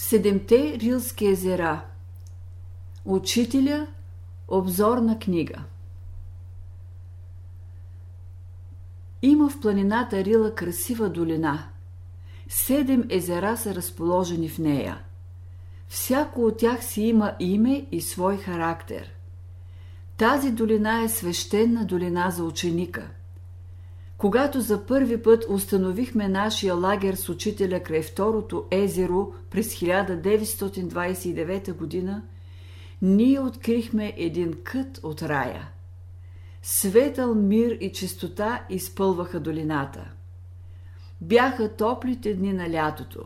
Седемте Рилски езера Учителя Обзорна книга Има в планината Рила красива долина. Седем езера са разположени в нея. Всяко от тях си има име и свой характер. Тази долина е свещена долина за ученика – когато за първи път установихме нашия лагер с учителя край второто езеро през 1929 година, ние открихме един кът от рая. Светъл мир и чистота изпълваха долината. Бяха топлите дни на лятото.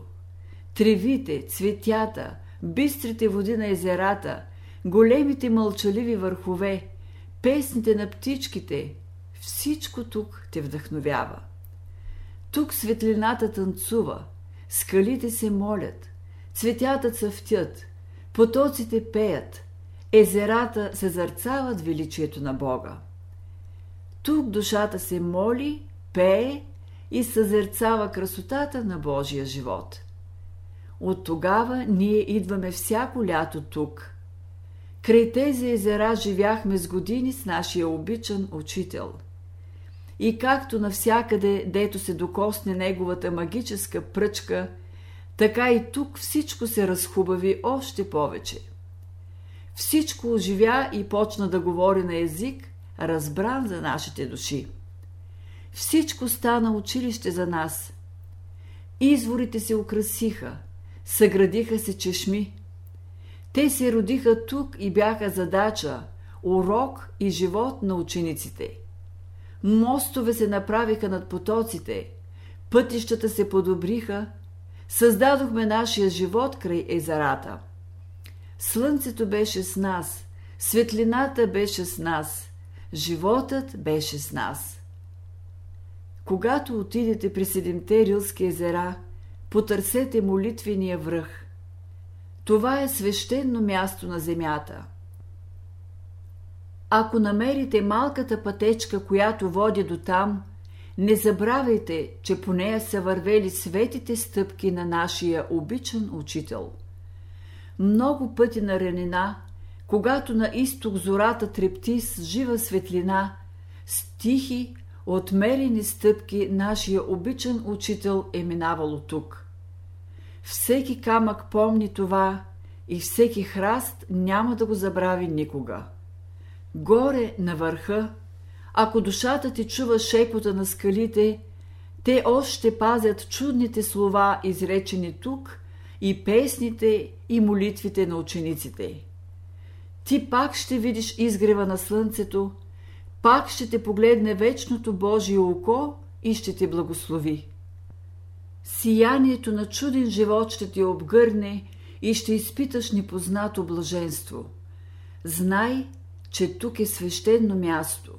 Тревите, цветята, бистрите води на езерата, големите мълчаливи върхове, песните на птичките, всичко тук те вдъхновява. Тук светлината танцува, скалите се молят, цветята цъфтят, потоците пеят, езерата се зърцават величието на Бога. Тук душата се моли, пее и съзерцава красотата на Божия живот. От тогава ние идваме всяко лято тук. Край тези езера живяхме с години с нашия обичан учител – и както навсякъде, дето се докосне неговата магическа пръчка, така и тук всичко се разхубави още повече. Всичко оживя и почна да говори на език, разбран за нашите души. Всичко стана училище за нас. Изворите се украсиха, съградиха се чешми. Те се родиха тук и бяха задача, урок и живот на учениците – мостове се направиха над потоците, пътищата се подобриха, създадохме нашия живот край езерата. Слънцето беше с нас, светлината беше с нас, животът беше с нас. Когато отидете при седемте рилски езера, потърсете молитвения връх. Това е свещено място на земята – ако намерите малката пътечка, която води до там, не забравяйте, че по нея са вървели светите стъпки на нашия обичан учител. Много пъти на ранина, когато на изток зората трепти с жива светлина, с тихи, отмерени стъпки нашия обичан учител е минавало тук. Всеки камък помни това и всеки храст няма да го забрави никога. Горе на върха, ако душата ти чува шепота на скалите, те още пазят чудните слова, изречени тук, и песните, и молитвите на учениците. Ти пак ще видиш изгрева на слънцето, пак ще те погледне вечното Божие око и ще те благослови. Сиянието на чуден живот ще ти обгърне и ще изпиташ непознато блаженство. Знай, че тук е свещено място.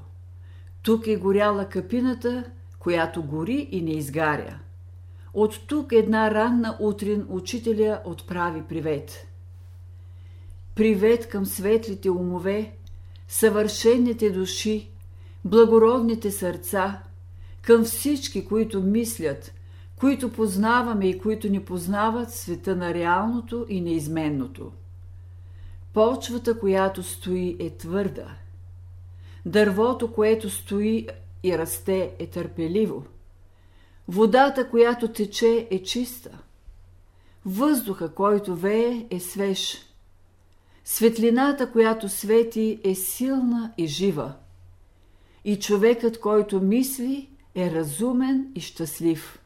Тук е горяла капината, която гори и не изгаря. От тук една ранна утрин учителя отправи привет. Привет към светлите умове, съвършените души, благородните сърца, към всички, които мислят, които познаваме и които ни познават света на реалното и неизменното. Почвата, която стои, е твърда. Дървото, което стои и расте, е търпеливо. Водата, която тече, е чиста. Въздуха, който вее, е свеж. Светлината, която свети, е силна и жива. И човекът, който мисли, е разумен и щастлив.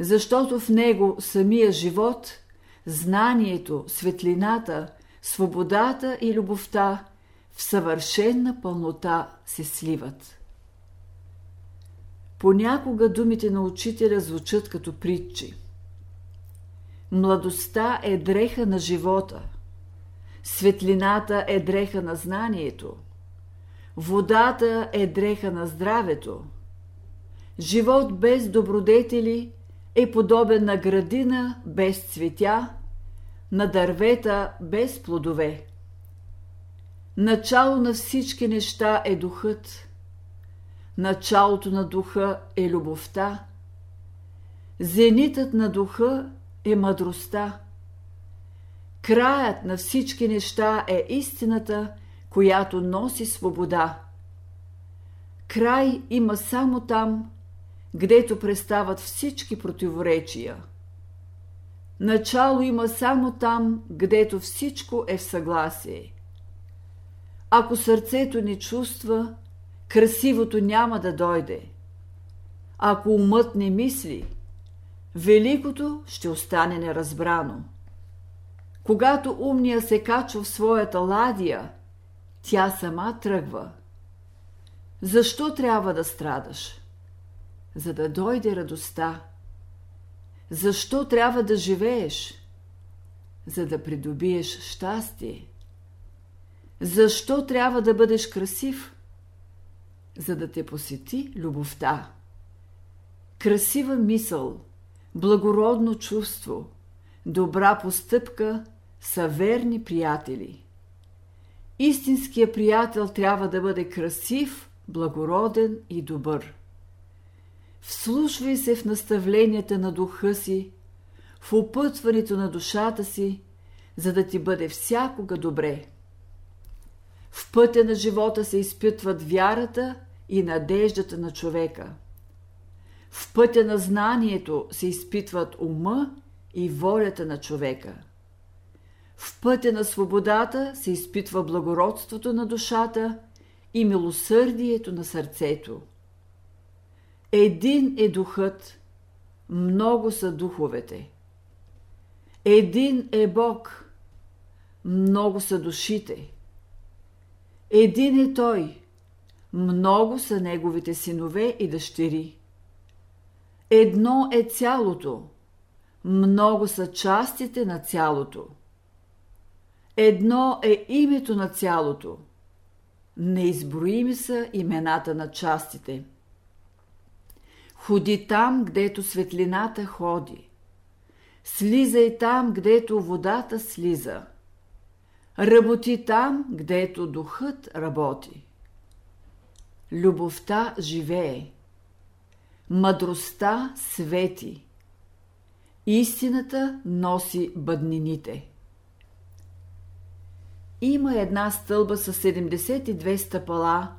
Защото в него самия живот, знанието, светлината – свободата и любовта в съвършена пълнота се сливат. Понякога думите на учителя звучат като притчи. Младостта е дреха на живота. Светлината е дреха на знанието. Водата е дреха на здравето. Живот без добродетели е подобен на градина без цветя на дървета без плодове. Начало на всички неща е духът. Началото на духа е любовта. Зенитът на духа е мъдростта. Краят на всички неща е истината, която носи свобода. Край има само там, гдето престават всички противоречия. Начало има само там, гдето всичко е в съгласие. Ако сърцето не чувства, красивото няма да дойде. Ако умът не мисли, великото ще остане неразбрано. Когато умния се качва в своята ладия, тя сама тръгва. Защо трябва да страдаш? За да дойде радостта. Защо трябва да живееш? За да придобиеш щастие. Защо трябва да бъдеш красив? За да те посети любовта. Красива мисъл, благородно чувство, добра постъпка са верни приятели. Истинският приятел трябва да бъде красив, благороден и добър. Вслушвай се в наставленията на духа си, в опътването на душата си, за да ти бъде всякога добре. В пътя на живота се изпитват вярата и надеждата на човека. В пътя на знанието се изпитват ума и волята на човека. В пътя на свободата се изпитва благородството на душата и милосърдието на сърцето. Един е духът, много са духовете. Един е Бог, много са душите. Един е Той, много са Неговите синове и дъщери. Едно е цялото, много са частите на цялото. Едно е името на цялото, неизброими са имената на частите. Ходи там, гдето светлината ходи. Слизай там, гдето водата слиза. Работи там, гдето духът работи. Любовта живее. Мъдростта свети. Истината носи бъднините. Има една стълба с 72 стъпала,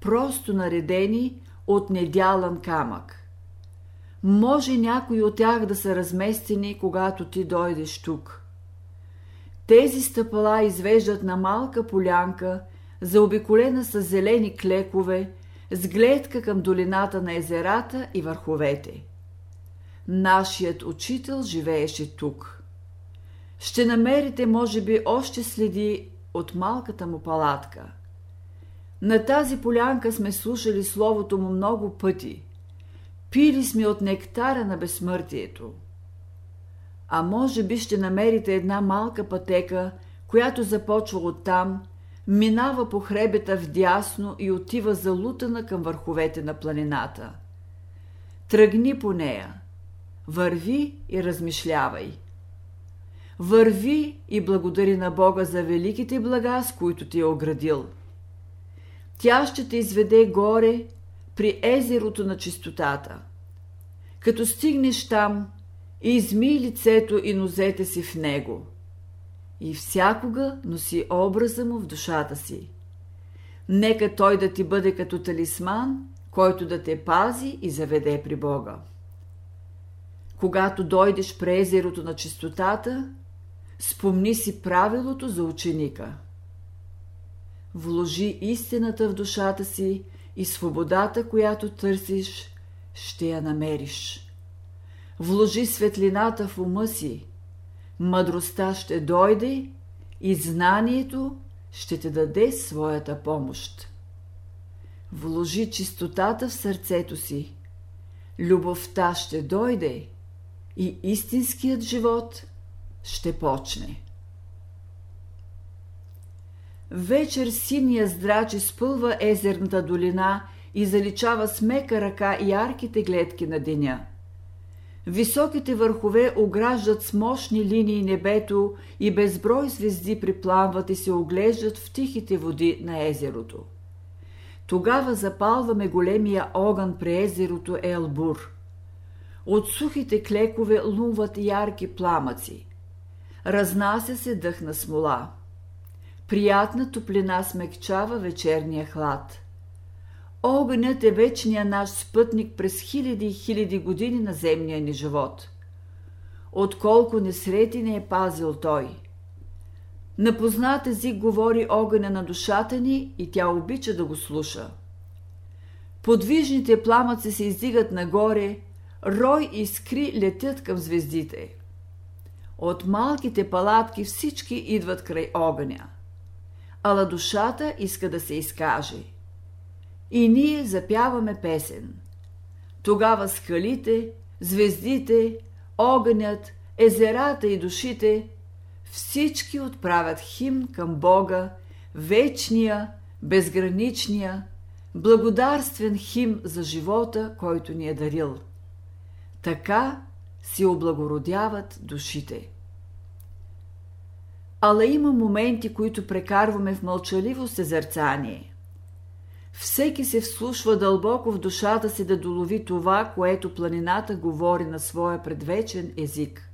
просто наредени от недялан камък. Може някои от тях да са разместени, когато ти дойдеш тук. Тези стъпала извеждат на малка полянка, заобиколена с зелени клекове, с гледка към долината на езерата и върховете. Нашият учител живееше тук. Ще намерите, може би, още следи от малката му палатка. На тази полянка сме слушали словото му много пъти. Пили сме от нектара на безсмъртието. А може би ще намерите една малка пътека, която започва оттам, минава по хребета вдясно и отива залутана към върховете на планината. Тръгни по нея, върви и размишлявай. Върви и благодари на Бога за великите блага, с които ти е оградил. Тя ще те изведе горе при езерото на чистотата. Като стигнеш там, изми лицето и нозете си в него. И всякога носи образа му в душата си. Нека той да ти бъде като талисман, който да те пази и заведе при Бога. Когато дойдеш при езерото на чистотата, спомни си правилото за ученика. Вложи истината в душата си и свободата, която търсиш, ще я намериш. Вложи светлината в ума си, мъдростта ще дойде и знанието ще те даде своята помощ. Вложи чистотата в сърцето си, любовта ще дойде и истинският живот ще почне. Вечер синия здрач изпълва езерната долина и заличава с мека ръка ярките гледки на деня. Високите върхове ограждат с мощни линии небето и безброй звезди припламват и се оглеждат в тихите води на езерото. Тогава запалваме големия огън при езерото Елбур. От сухите клекове луват ярки пламъци. Разнася се дъх на смола. Приятна топлина смекчава вечерния хлад. Огънят е вечния наш спътник през хиляди и хиляди години на земния ни живот. Отколко несрети не е пазил той. На познат език говори огъня на душата ни и тя обича да го слуша. Подвижните пламъци се издигат нагоре, рой искри летят към звездите. От малките палатки всички идват край огъня. Ала душата иска да се изкаже. И ние запяваме песен. Тогава скалите, звездите, огънят, езерата и душите всички отправят хим към Бога, вечния, безграничния, благодарствен хим за живота, който ни е дарил. Така си облагородяват душите. Ала има моменти, които прекарваме в мълчаливо съзерцание. Всеки се вслушва дълбоко в душата си да долови това, което планината говори на своя предвечен език.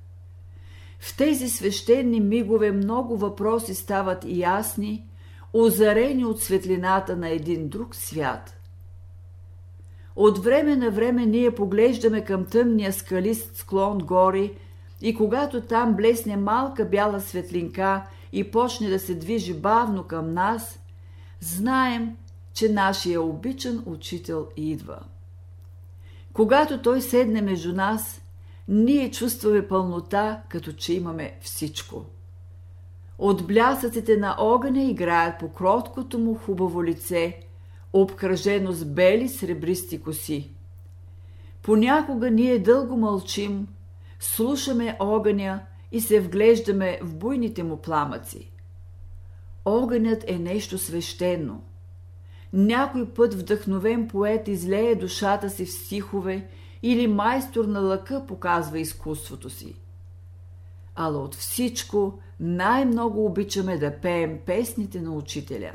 В тези свещени мигове много въпроси стават ясни, озарени от светлината на един друг свят. От време на време ние поглеждаме към тъмния скалист склон гори и когато там блесне малка бяла светлинка и почне да се движи бавно към нас, знаем, че нашия обичан учител идва. Когато той седне между нас, ние чувстваме пълнота, като че имаме всичко. От блясъците на огъня играят по кроткото му хубаво лице, обкръжено с бели сребристи коси. Понякога ние дълго мълчим, слушаме огъня и се вглеждаме в буйните му пламъци. Огънят е нещо свещено. Някой път вдъхновен поет излее душата си в стихове или майстор на лъка показва изкуството си. Ала от всичко най-много обичаме да пеем песните на учителя.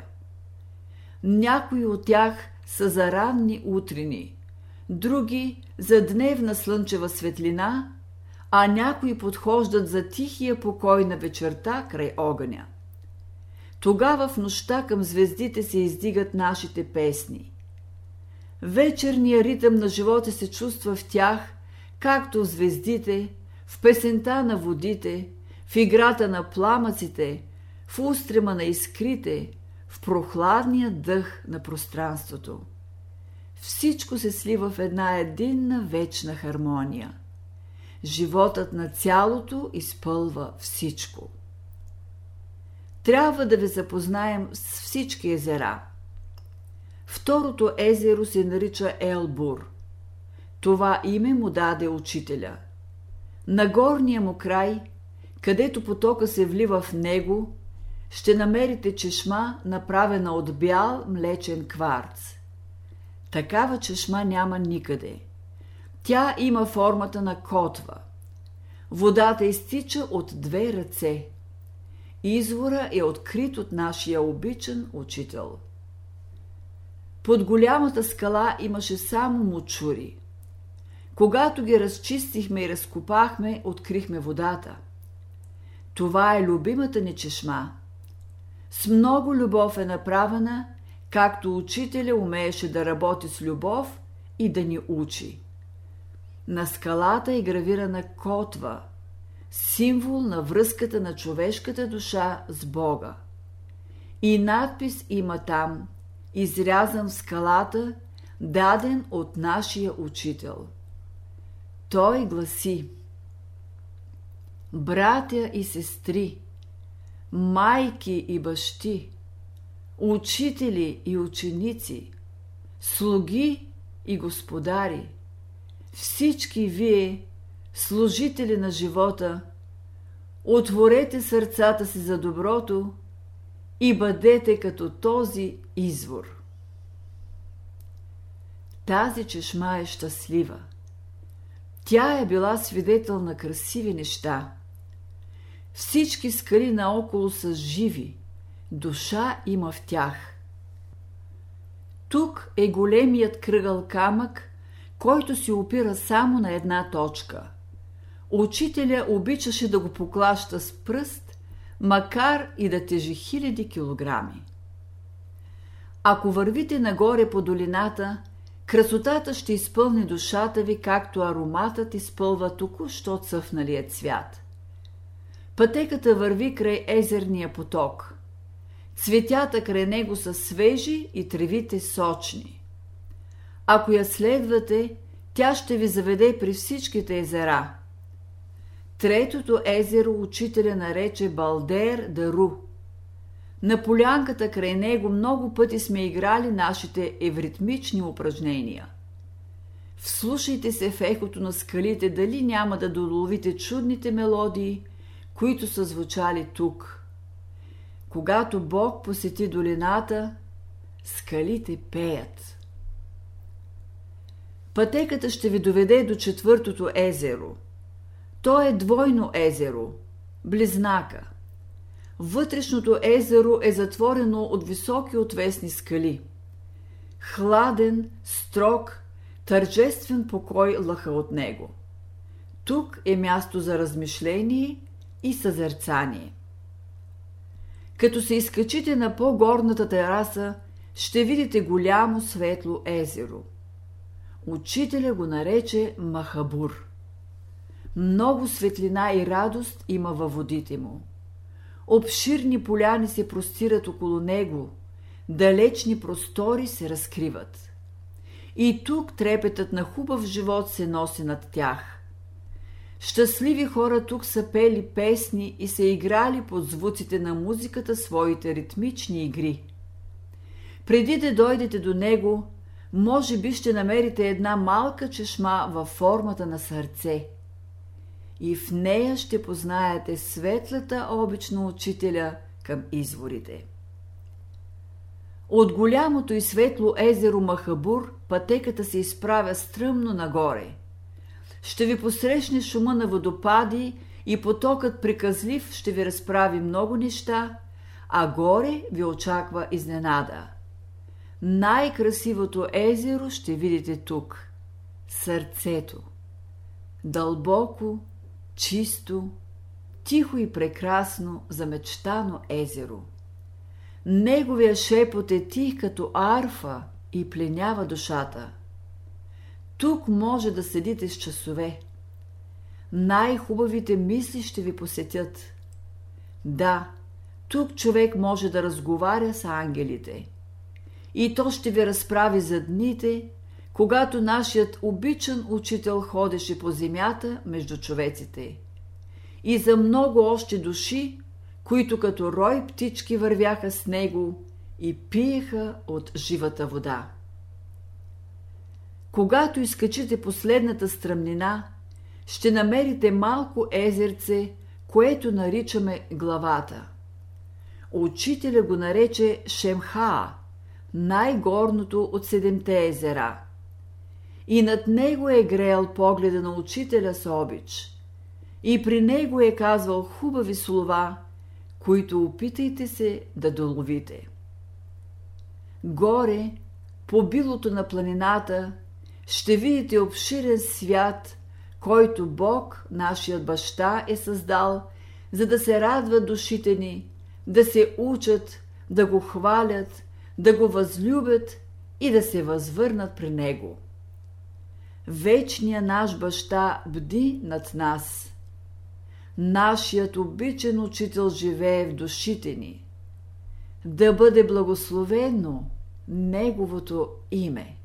Някои от тях са за ранни утрини, други за дневна слънчева светлина, а някои подхождат за тихия покой на вечерта край огъня. Тогава в нощта към звездите се издигат нашите песни. Вечерният ритъм на живота се чувства в тях, както в звездите, в песента на водите, в играта на пламъците, в устрема на искрите, в прохладния дъх на пространството. Всичко се слива в една единна вечна хармония. Животът на цялото изпълва всичко. Трябва да ви запознаем с всички езера. Второто езеро се нарича Елбур. Това име му даде учителя. На горния му край, където потока се влива в него, ще намерите чешма, направена от бял млечен кварц. Такава чешма няма никъде. Тя има формата на котва. Водата изтича от две ръце. Извора е открит от нашия обичан учител. Под голямата скала имаше само мучури. Когато ги разчистихме и разкопахме, открихме водата. Това е любимата ни чешма. С много любов е направена, както учителя умееше да работи с любов и да ни учи. На скалата е гравирана котва, символ на връзката на човешката душа с Бога. И надпис има там, изрязан в скалата, даден от нашия учител. Той гласи Братя и сестри, майки и бащи, учители и ученици, слуги и господари, всички вие, служители на живота, отворете сърцата си за доброто и бъдете като този извор. Тази чешма е щастлива. Тя е била свидетел на красиви неща. Всички скали наоколо са живи, душа има в тях. Тук е големият кръгъл камък, който си опира само на една точка. Учителя обичаше да го поклаща с пръст, макар и да тежи хиляди килограми. Ако вървите нагоре по долината, красотата ще изпълни душата ви, както ароматът изпълва току-що цъфналият цвят. Пътеката върви край езерния поток. Цветята край него са свежи и тревите сочни. Ако я следвате, тя ще ви заведе при всичките езера. Третото езеро учителя нарече Балдер Дару. На полянката край него много пъти сме играли нашите евритмични упражнения. Вслушайте се в ехото на скалите, дали няма да доловите чудните мелодии, които са звучали тук. Когато Бог посети долината, скалите пеят. Пътеката ще ви доведе до четвъртото езеро. То е двойно езеро, близнака. Вътрешното езеро е затворено от високи отвесни скали. Хладен, строг, тържествен покой лъха от него. Тук е място за размишление и съзерцание. Като се изкачите на по-горната тераса, ще видите голямо светло езеро. Учителя го нарече Махабур. Много светлина и радост има във водите му. Обширни поляни се простират около него, далечни простори се разкриват. И тук трепетът на хубав живот се носи над тях. Щастливи хора тук са пели песни и са играли под звуците на музиката своите ритмични игри. Преди да дойдете до него, може би ще намерите една малка чешма във формата на сърце. И в нея ще познаете светлата обична учителя към изворите. От голямото и светло езеро Махабур пътеката се изправя стръмно нагоре. Ще ви посрещне шума на водопади и потокът приказлив ще ви разправи много неща, а горе ви очаква изненада – най-красивото езеро ще видите тук – сърцето. Дълбоко, чисто, тихо и прекрасно замечтано езеро. Неговия шепот е тих като арфа и пленява душата. Тук може да седите с часове. Най-хубавите мисли ще ви посетят. Да, тук човек може да разговаря с ангелите – и то ще ви разправи за дните, когато нашият обичан учител ходеше по земята между човеците. И за много още души, които като рой птички вървяха с него и пиеха от живата вода. Когато изкачите последната стръмнина, ще намерите малко езерце, което наричаме главата. Учителя го нарече Шемхаа, най-горното от седемте езера. И над него е грел погледа на учителя с обич. И при него е казвал хубави слова, които опитайте се да доловите. Горе, по билото на планината, ще видите обширен свят, който Бог, нашият баща, е създал, за да се радват душите ни, да се учат, да го хвалят – да го възлюбят и да се възвърнат при него. Вечният наш баща бди над нас. Нашият обичен учител живее в душите ни. Да бъде благословено Неговото име.